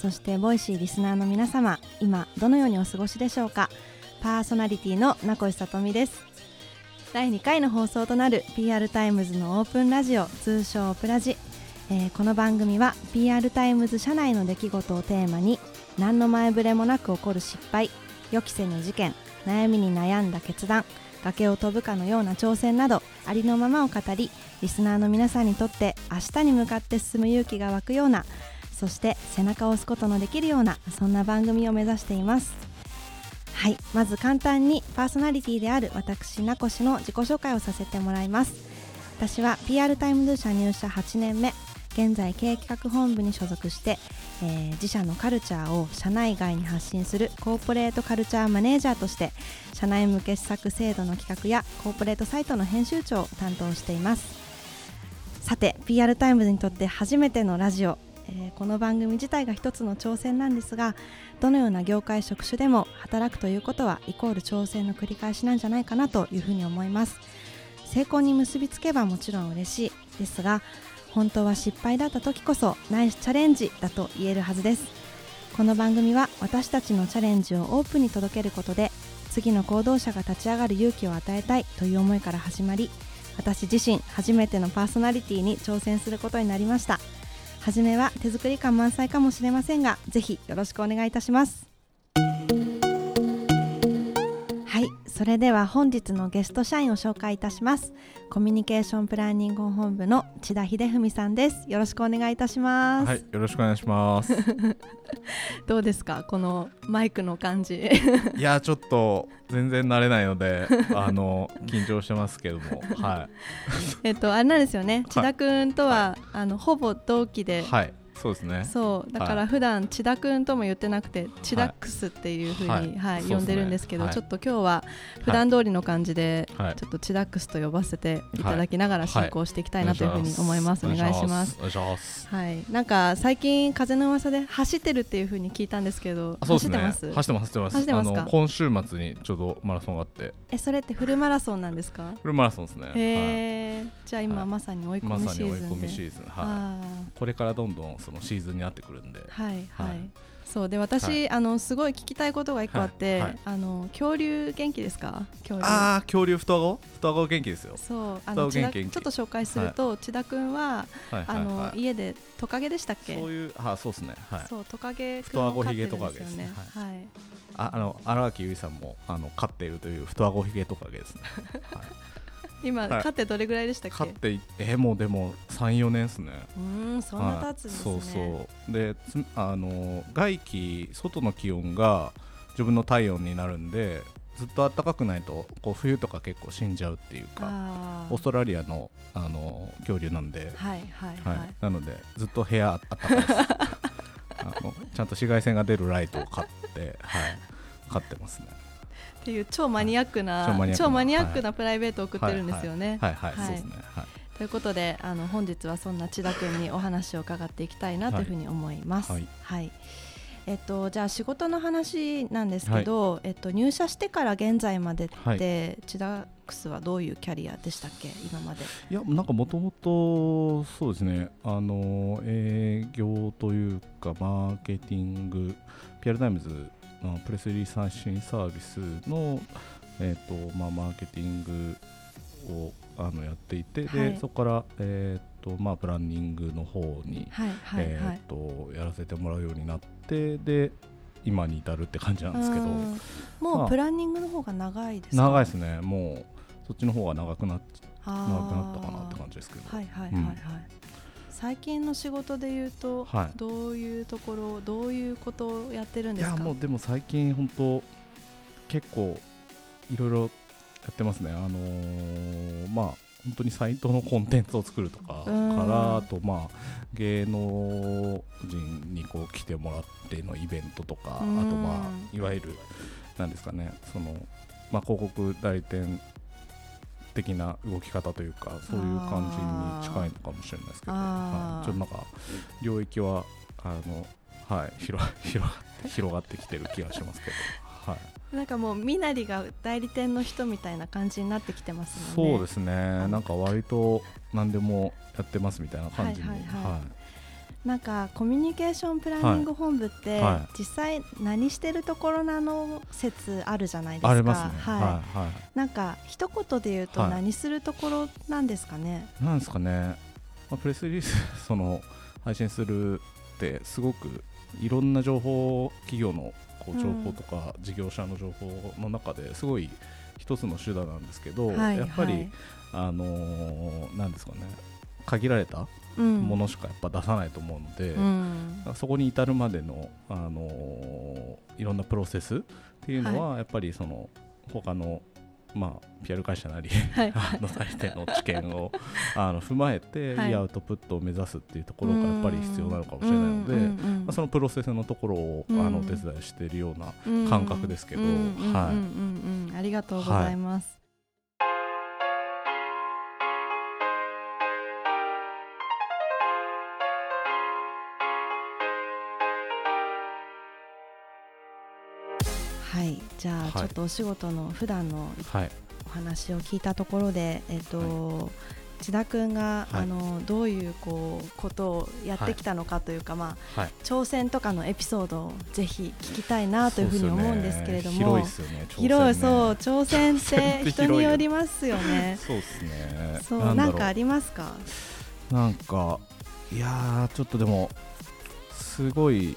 そして Voicy リスナーの皆様今どのようにお過ごしでしょうか？パーソナリティの名越さとみです。第2回の放送となる PR タイムズのオープンラジオ通称プラジ、えーこの番組は PR タイムズ社内の出来事をテーマに何の前触れもなく起こる失敗予期せぬ事件悩みに悩んだ決断崖を飛ぶかのような挑戦などありのままを語りリスナーの皆さんにとって明日に向かって進む勇気が湧くようなそして背中を押すことのできるようなそんな番組を目指しています。はい。まず簡単にパーソナリティである私名越の自己紹介をさせてもらいます。私は PR タイムズ社入社8年目。現在経営企画本部に所属して、えー自社のカルチャーを社内外に発信するコーポレートカルチャーマネージャーとして社内向け施策制度の企画やコーポレートサイトの編集長を担当しています。さて PR タイムズにとって初めてのラジオ、えーこの番組自体が一つの挑戦なんですがどのような業界職種でも働くということはイコール挑戦の繰り返しなんじゃないかなというふうに思います。成功に結びつけばもちろん嬉しい。ですが本当は失敗だった時こそナイスチャレンジだと言えるはずです。この番組は私たちのチャレンジをオープンに届けることで次の行動者が立ち上がる勇気を与えたいという思いから始まり私自身初めてのパーソナリティに挑戦することになりました。初めは手作り感満載かもしれませんがぜひよろしくお願いいたします。それでは本日のゲスト社員を紹介いたします。コミュニケーションプランニング本部の千田秀文さんです。よろしくお願いいたします、はい、よろしくお願いします。どうですかこのマイクの感じ。いや、ちょっと全然慣れないので、あの緊張してますけども、はえっとあれなんですよね。い。千田くんとは、あのほぼ同期でい、はい、そうですね。そうだからはい普段千田くんとも言ってなくて千田ックスっていうふうに、ははい呼んでるんですけど、はいちょっと今日は普段通りの感じで、はい、ちょっと千田ックスと呼ばせていただきながら進行していきたいなというふうに思います。お願いします。。お願いします。はい、なんか最近風の噂で走ってるっていうふうに聞いたんですけど、あそうですね。走ってます？走ってます。走ってます。今週末にちょうどマラソンがあって、えそれってフルマラソンなんですか？フルマラソンですね。へはえ、じゃあ今はいまさに追いい。ま込みさに追い込シーズンで。みシーズン。はあい。これからどんどんそのシーズンになってくるんで。ーはいはい。はいそうで私、はあのすごい聞きたいことが一個あって、はいはいあの恐竜元気ですか？恐竜。ああ、恐竜双子？双子元気ですよ。そうあ双のちょっと紹介すると、千田くんははいあの。家でトカゲでしたっけ？そういう、あ、そうですね。はい。そうトカゲくん太あごを飼ってるんひげトカゲですよね。はい。ああの荒垣結衣さんもあの飼っているという太あごひげトカゲですね。はい 今、はい。飼ってどれぐらいでしたっけ？飼っていえーもうでも三四年ですね。うーんそんな経つんですね。はい、そうそう。でつあの外気外の気温が自分の体温になるんでずっと暖かくないとこう冬とか結構死んじゃうっていうかオーストラリアのあの恐竜なんで、はいはいはい。はい。なのでずっと部屋あったかいです。あのちゃんと紫外線が出るライトを買って、はい、飼ってますねっていう超マニアックな、超マニアックな超マニアックなプライベートを送ってるんですよね。はい。はい、はい。そうですね。はい。ということであの本日はそんな千田くんにお話を伺っていきたいなというふうに思います。はい。はい。えっと、じゃあ仕事の話なんですけど、えっと、入社してから現在までって、はい。千田ックスはどういうキャリアでしたっけ？今まで。いやなんかもともとそうですね。あの営業というかマーケティング PR タイムズのプレスリリース配信サービスの、えーとまあ、マーケティングをあのやっていて、はい。でそこから、えーとまあ、プランニングの方に、はいはいえはい。ー、とやらせてもらうようになってで今に至るって感じなんですけど。うんもまあ。うプランニングの方が長いですか？長いですね。もうそっちの方が長くなっ長長くなったかなって感じですけど。はいはいはいうん。はい、最近の仕事で言うと、はい。どういうところどういうことをやってるんいですか？やもうでも最近本当結構いろいろやってますね。あのーまあ本当にサイトのコンテンツを作るとかかうん。らあとまあ芸能人にこう来てもらってのイベントとかあとうんまあいわゆるなんですかねそのまあ広告代理店的な動き方というかそういう感じに近いのかもしれないですけど、はい、ちょっとなんか領域はあのはい広広が広がってきてる気がしますけど、はい、なんかもう身なりが代理店の人みたいな感じになってきてますね。そうですね。なんか割と何でもやってますみたいな感じに、はいはい。はいなんかコミュニケーションプランニング本部って、はいはい実際何してるところなの説あるじゃないですか。ありますね。はい。はいはい。なんか一言で言うとはい何するところなんですかね？なんですかね、まあ、プレスリリースその配信するってすごくいろんな情報企業のこう情報とか事業者の情報の中ですごい一つの手段なんですけど、はいやっぱり、はいあのーなんですかね限られたうんものしかやっぱ出さないと思うので、うん。そこに至るまでの、あのーいろんなプロセスっていうのは、やっぱりその他のまあ、PR 会社なりはい。あの大抵の知見を あの踏まえて、はい。いいアウトプットを目指すっていうところがやっぱり必要なのかもしれないので、まあ、そのプロセスのところを、うん。あのお手伝いしているようなうん。感覚ですけどはいうんありがとうございます。はい、じゃあはい。ちょっとお仕事の普段のはい。お話を聞いたところで、えっと、千田君が、はい。あのどういうこうことをやってきたのかというか、まあはい。挑戦とかのエピソードをぜひ聞きたいなというふうに思うんですけれども、ね。広いですよね。広いそう挑挑戦ってて人によりますよね。そうですねそうなんんかありますか？なんかいやーちょっとでもすごい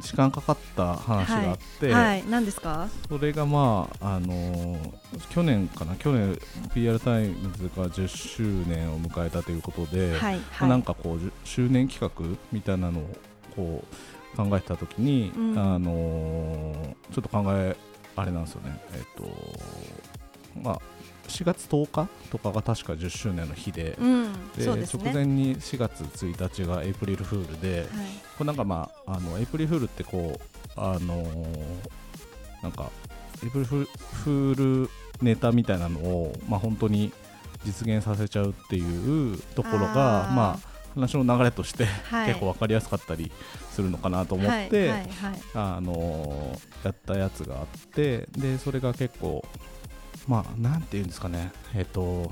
時間かかった話があって、はい、何ですか？それがまああのー去年かな？去年 PR タイムズが10周年を迎えたということで、はい、まはい。あなんかこう10周年企画みたいなのをこう考えてた時に、うんあのーちょっと考えあれなんですよねえっ、とまあ4月10日とかが確か10周年の日で、うん、でね。直前に4月1日がエイプリルフールで、はい、これなんかまああのエイプリルフールってこうあのーなんかエイプリルフールネタみたいなのをまあ本当に実現させちゃうっていうところがまあ話の流れとしてはい、結構わかりやすかったりするのかなと思はいって。あのーやったやつがあってでそれが結構まあなんていうんですかね。えっ、と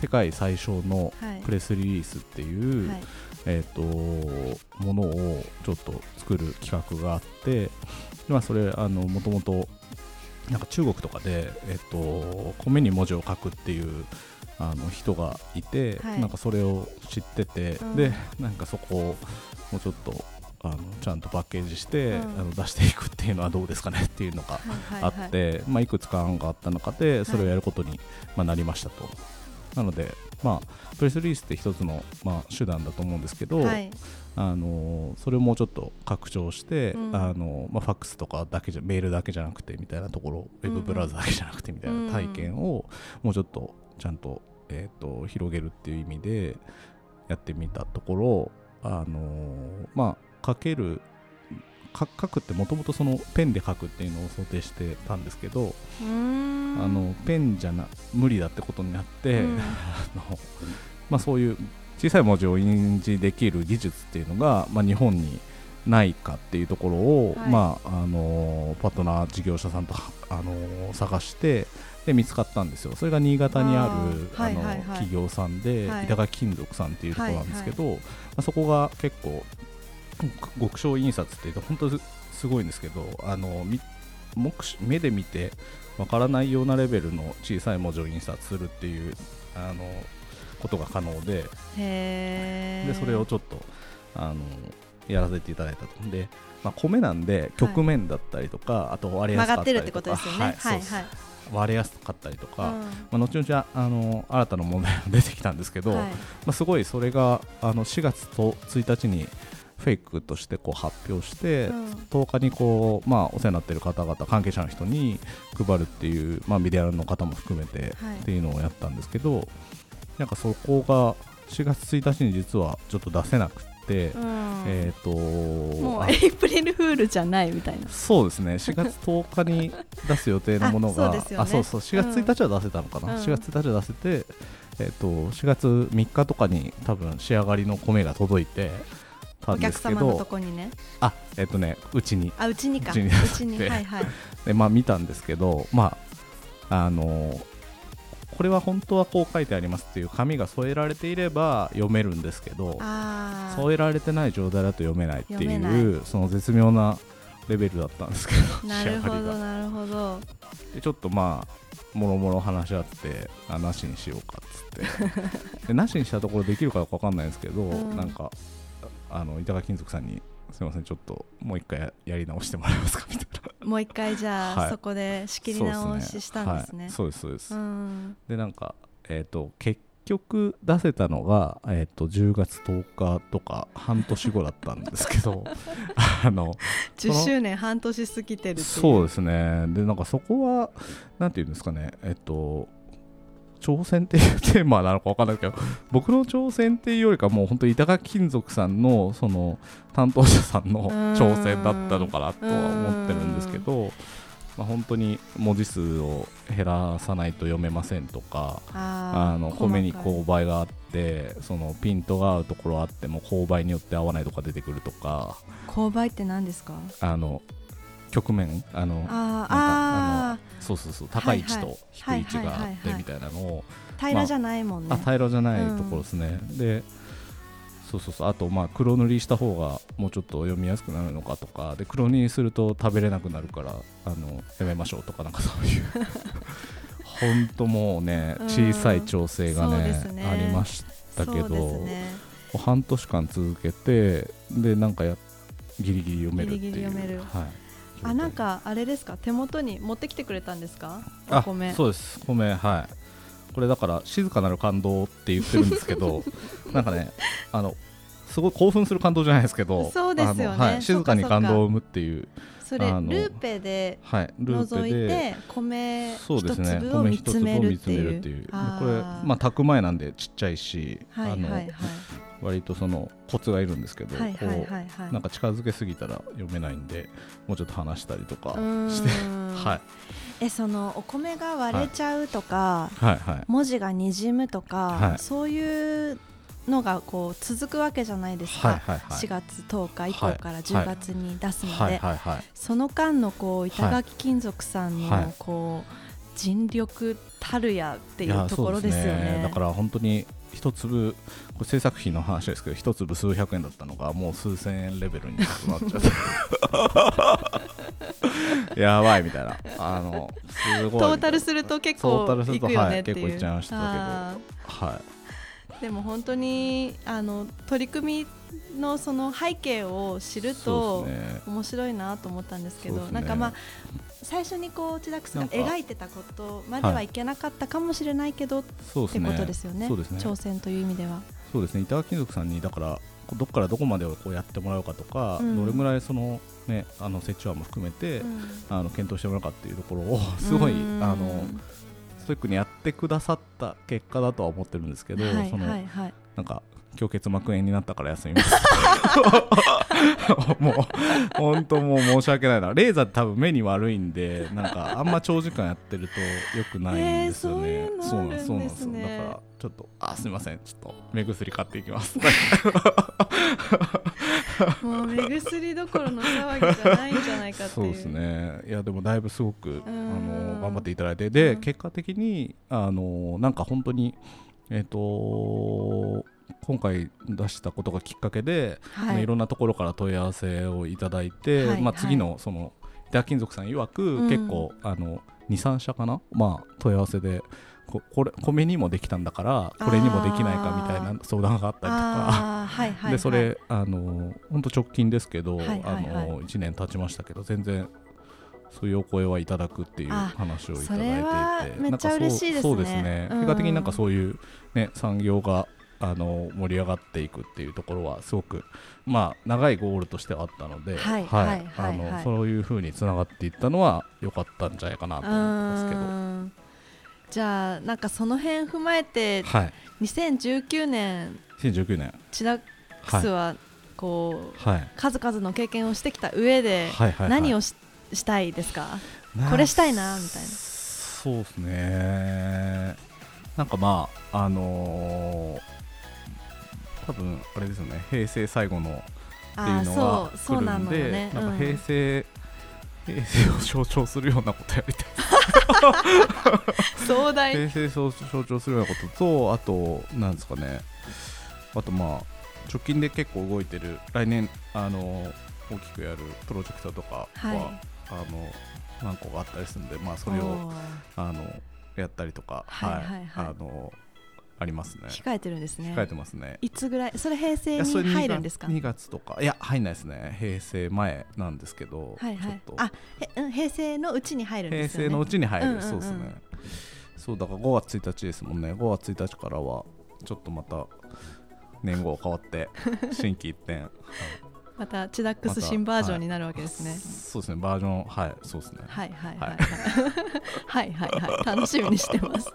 世界最小のはい。プレスリリースっていう、はい、えー、とものをちょっと作る企画があって、まあ、それあのもともとなんか中国とかで、えー、と米に文字を書くっていうあの人がいて、はい。なんかそれを知ってて、うん。でなんかそこをもうちょっとあのちゃんとパッケージして、うん。あの出していくっていうのはどうですかねっていうのがはい、あって、いまあ、いくつか案があった中でそれをやることに、まあ、なりましたと。なので、まあ、プレスリリースって一つの、まあ、手段だと思うんですけど、はい、あのそれをもうちょっと拡張して、うん。あのまあ、ファックスとかだけじゃメールだけじゃなくてみたいなところウェブブラウザだけじゃなくてみたいうん。な体験をもうちょっとちゃんと,、えー、と広げるっていう意味でやってみたところあのまあ書けるか書くってもともとそのペンで書くっていうのを想定してたんですけど、あのペンじゃな無理だってことになって、うん。あのまあ、そういう小さい文字を印字できる技術っていうのが、まあ、日本にないかっていうところを、はい。まああのパートナー事業者さんと、あの探してで見つかったんですよ。それが新潟にあるあのはいはい企業さんで、はい。板垣金属さんっていうところなんですけど、まあ、そこが結構極小印刷っていうと本当にすごいんですけどあのみ目で見てわからないようなレベルの小さい文字を印刷するっていうあのことが可能ででそれをちょっとあのやらせていただいたと。で、まあ、米なんで曲面だったりとか、あと割れやすかったりとか。割れやすかったりとか、うん。まあ、後々あの新たな問題が出てきたんですけど、はい。まあ、すごいそれがあの4月と1日にフェイクとしてこう発表して、うん。10日にこう、まあ、お世話になっている方々関係者の人に配るっていう、まあ、メディアの方も含めてはい。っていうのをやったんですけどなんかそこが4月1日に実はちょっと出せなくて、うん。えっ、とあもうエイプリルフールじゃないみたいな。そうですね。4月10日に出す予定のものが あそうそうそう。4月1日は出せたのかな、うん。4月1日は出せて、えっと4月3日とかに多分仕上がりの米が届いてたおんですけ客様のとどこにね。あえっ、とねうちに。あ、うちにか。ううちに。はいはい。で、まあ、見たんですけど、まああのこれは本当はこう書いてありますっていう紙が添えられていれば読めるんですけど添えられてない状態だと読めないっていうその絶妙なレベルだったんですけどなるほ仕上がりがどなるほど。でちょっとまあもろもろ話し合ってあなしにしようかっつって。でなしにしたところできるかどうか分かんないんですけど、うん。なんかあの板垣金属さんにすみませんちょっともう一回ややり直してもらえますかみたいな。もう一回じゃあ、はい。そこで仕切り直ししたんですね。そうですね。はい、そうですそうです、うん。でなんかえっ、と結局出せたのが、えー、と10月10日とか半年後だったんですけど あの10周年半年過ぎてるそうですね。でなんかそこはなんていうんですかね。えっと挑戦っていうテーマなのか分かんないけど 僕の挑戦っていうよりかもう本当板垣金属さんのその担当者さんの挑戦だったのかなとは思ってるんですけど、まあ、本当に文字数を減らさないと読めませんとかあの米に勾配があってそのピントが合うところあっても勾配によって合わないとか出てくるとか。勾配って何ですか？あの局面あのあーなんかあそうそうそう高い位置はいと低い位置があってみたいなのをー平らじゃないもんね、あ平らじゃないところですね、でそうそうそう。あとまあ黒塗りした方がもうちょっと読みやすくなるのかとかで黒塗りすると食べれなくなるからあのやめましょうとかなんかそういう。本当もうねうん。小さい調整がね,、そうですね。ありましたけど、ね。半年間続けてでなんかやギリギリ読めるっていう。ギリギリはい、あな。んかあれですか？手元に持ってきてくれたんですか？おあ米。そうです。米はい。これだから静かなる感動って言ってるんですけど なんかねあのすごい興奮する感動じゃないですけどそうですよね。あのはい、静かに感動を生むっていうそれルあのーペで覗いて米一そうですね粒を見つめるって米一粒を見つめいうるっていう。でこれまあ炊く前なんでちっちゃいし、あのはいはい。はい割とそのコツがいるんですけど、はいはいはいこはい。うなんか近づけすぎたら読めないんでもうちょっと離したりとかして はい。えそのお米が割れちゃうとか、はいはい。文字がにじむとか、はい。そういうのがこう続くわけじゃないですか、はいはいはい。4月10日以降からはい。10月に出すので、はいはいはい。その間のこう板垣金属さんはい。のこう尽力たるやっていやうところですよそうね。だから本当に一粒これ制作費の話ですけど一粒数百円だったのがもう数千円レベルになっちゃって。やばいみたいな。あのすごいトータルすると結構トータルするといくよねっていう。はい結構いっちゃいましたけど。あはーでも本当にあの取り組みのその背景を知いると面白いなと思ったんですけど、ね。なんかまあ最初にこうチダックスが描いてたことまではいけなかったかもしれないけど、ってそうですね。ことですよねすね。挑戦という意味では。そうですね。板垣金属さんにだからどこからどこまでをこうやってもらうかとか、うん。どれぐらいそのねあの折衷案も含めて、うん。あの検討してもらうかっていうところをすごいうん。あのストイックにやってくださった結果だとは思ってるんですけど、はいそのはいはい。なんか今日結膜炎になったから休みます。もう本当もう申し訳ないな。レーザーって多分目に悪いんでなんかあんま長時間やってると良くないんですよね、えーそういうのあるんんですよだからちょっとあすみません。ちょっと目薬買っていきます もう目薬どころの騒ぎじゃないんじゃないかっていう。そうですね。いやでもだいぶすごくあん。の頑張っていただいてで、うん。結果的にあのなんか本当にえっ、と今回出したことがきっかけで、まあはいいろんなところから問い合わせをいただいて、はいまあ、次のその板金属さん曰く、うん。結構あの23社かな、まあ、問い合わせでここれ米にもできたんだからこれにもできないかみたいな相談があったりとか。でそれあの本当直近ですけど、はいはいはい。あの1年経ちましたけど全然そういうお声はいただくっていうあ話をいたそだいていて。めっちゃなんかそう嬉しいですね。そうですね、うん。結果的になんかそういう、ね、産業があの盛り上がっていくっていうところはすごく、まあ、長いゴールとしてはあったので、はいはいはいあはい。のそういうふうにつながっていったのは良かったんじゃないかなと思いますけど。うんじゃあなんかその辺踏まえてはい、2019年2019年、チダックスはこう、はい。数々の経験をしてきた上ではいはいはい。何をし,、したいですか？なこれしたいなみたいな。そうですね。なんかまああのー多分あれですよね。平成最後のっていうのはそうそうな来るんでのよねなんかうん。平成平成を象徴するようなことやりたい。壮大。平成を象徴するようなこと。とあとなんですかね。あとまあ直近で結構動いてる来年あの大きくやるプロジェクトとかは、はい。あの何個かあったりするんでまあそれをあのやったりとか。はいはい。はい。あのありますね。控えてるんですね。控えてますね。いつぐらい？それ平成に入るんですか？2月とか。いや入んないですね。平成前なんですけど、はいはい。ちょっと。あへうん平成のうちに入るんで平すよね。成のうちに入る、うんうんうん。そうですね。そうだから5月1日ですもんね。5月1日からはちょっとまた年号変わって 新規一点、はいまたチダックス新バージョンになるわけですね、そうですね。バージョンはいそうですね。はいはいはいははいい。はいはいはい。楽しみにしてます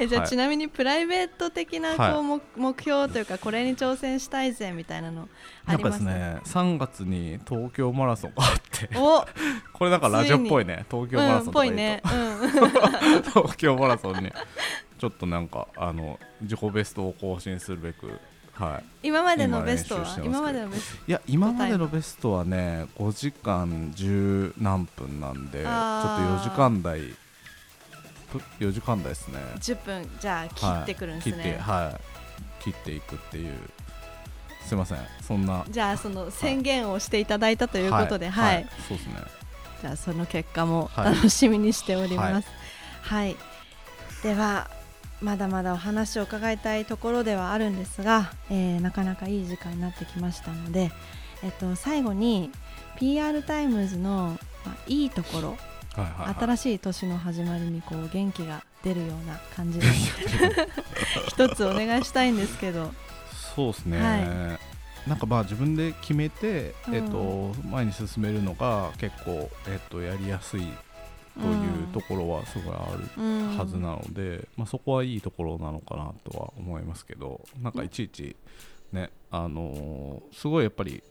えじゃあ、はい。ちなみにプライベート的なこう、はい目目標というかこれに挑戦したいぜみたいなのあなんかりまです？すね3月に東京マラソンがあってお これなんかラジオっぽいね。東京マラうんソンとか言うと、ぽいね、うん、東京マラソンに。ちょっとなんかあの自己ベストを更新するべくはい。今までのベストは？今までのベスいや今までのベストはね5時間10何分なんでちょっとあー4時間台ぷ4時間台ですね。ト10分。じゃあ切ってくるんですね、はい、切ってはい。切っていくっていう。すいません。そんな。じゃあその宣言をしていただいたということではい、そうですね。じゃあその結果もはい。楽しみにしております。はい、ではまだまだお話を伺いたいところではあるんですが、えーなかなかいい時間になってきましたので、えっと、最後に PR タイムズの、まあ、いいところ、はいはいはい新しい年の始まりにこう元気が出るような感じで。一つお願いしたいんですけど。そうですね、はなんかまあ自分で決めて、うん。えっと前に進めるのが結構、えっとやりやすいというところはすごいあるうん。はずなので、まあ、そこはいいところなのかなとは思いますけどなんかいちいちね、あのーすごいやっぱり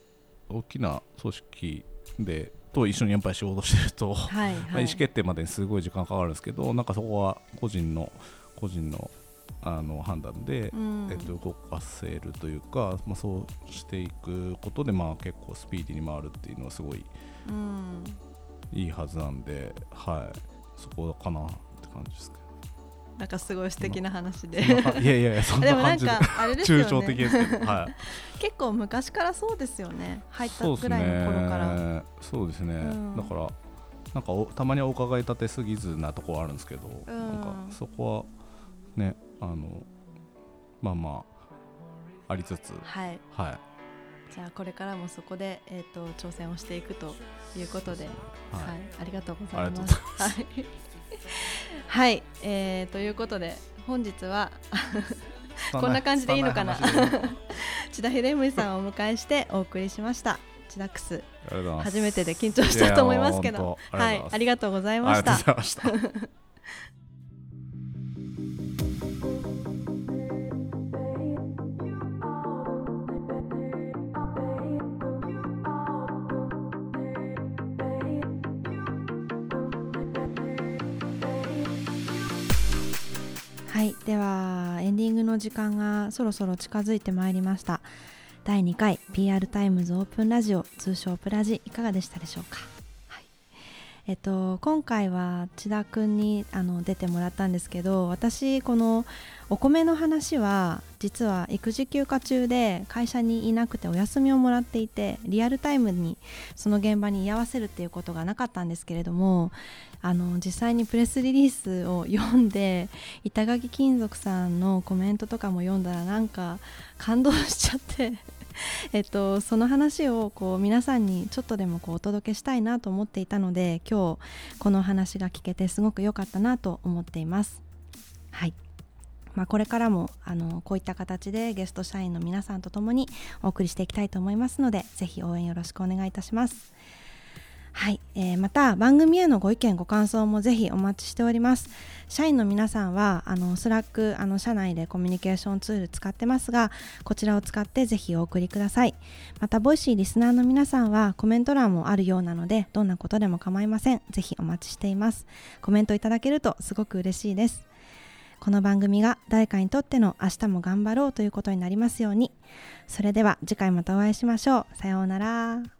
大きな組織でと一緒にやっぱり仕事してると、はいまあはい意思決定までにすごい時間かかるんですけどなんかそこは個人の個人のあの判断で、うん。えっと、動かせるというか、まあ、そうしていくことで、まあ、結構スピーディーに回るっていうのはすごいうん。いいはずなんで、はい、そこかなって感じですけど。なんかすごい素敵な話で。いやいやいや そんでもなな感じで。んかあれですよね。抽象的ですけど、はい、結構昔からそうですよね。入ったぐらいの頃から。ね。そうですね、うん。だからなんかおたまにお伺い立てすぎずなところあるんですけど、うん。なんかそこはねあのまあまあありつつ。はい。はい。じゃあこれからもそこで、えー、と挑戦をしていくということで、はい。はい。ありがとうございます。はい、はいえーということで本日はこんな感じでいいのかな？千田秀文さんをお迎えしてお送りしました。チダックス。初めてで緊張したと思いますけど、はいありがとうございあましたい、ではエンディングの時間がそろそろ近づいてまいりました。第2回 PR タイムズオープンラジオ通称プラジいかがでしたでしょうか？えっと今回は千田くんにあの出てもらったんですけど、私このお米の話は実は育児休暇中で会社にいなくてお休みをもらっていてリアルタイムにその現場に居合わせるっていうことがなかったんですけれどもあの実際にプレスリリースを読んで板垣金属さんのコメントとかも読んだらなんか感動しちゃって。えっと、その話をこう皆さんにちょっとでもこうお届けしたいなと思っていたので今日この話が聞けてすごく良かったなと思っています。はいまあ、これからもあのこういった形でゲスト社員の皆さんと共にお送りしていきたいと思いますのでぜひ応援よろしくお願いいたします。はい、えーまた番組へのご意見ご感想もぜひお待ちしております。社員の皆さんはあのスラックあの社内でコミュニケーションツール使ってますがこちらを使ってぜひお送りください。またボイシーリスナーの皆さんはコメント欄もあるようなのでどんなことでも構いません。ぜひお待ちしています。コメントいただけるとすごく嬉しいです。この番組が誰かにとっての明日も頑張ろうということになりますように。それでは次回またお会いしましょう。さようなら。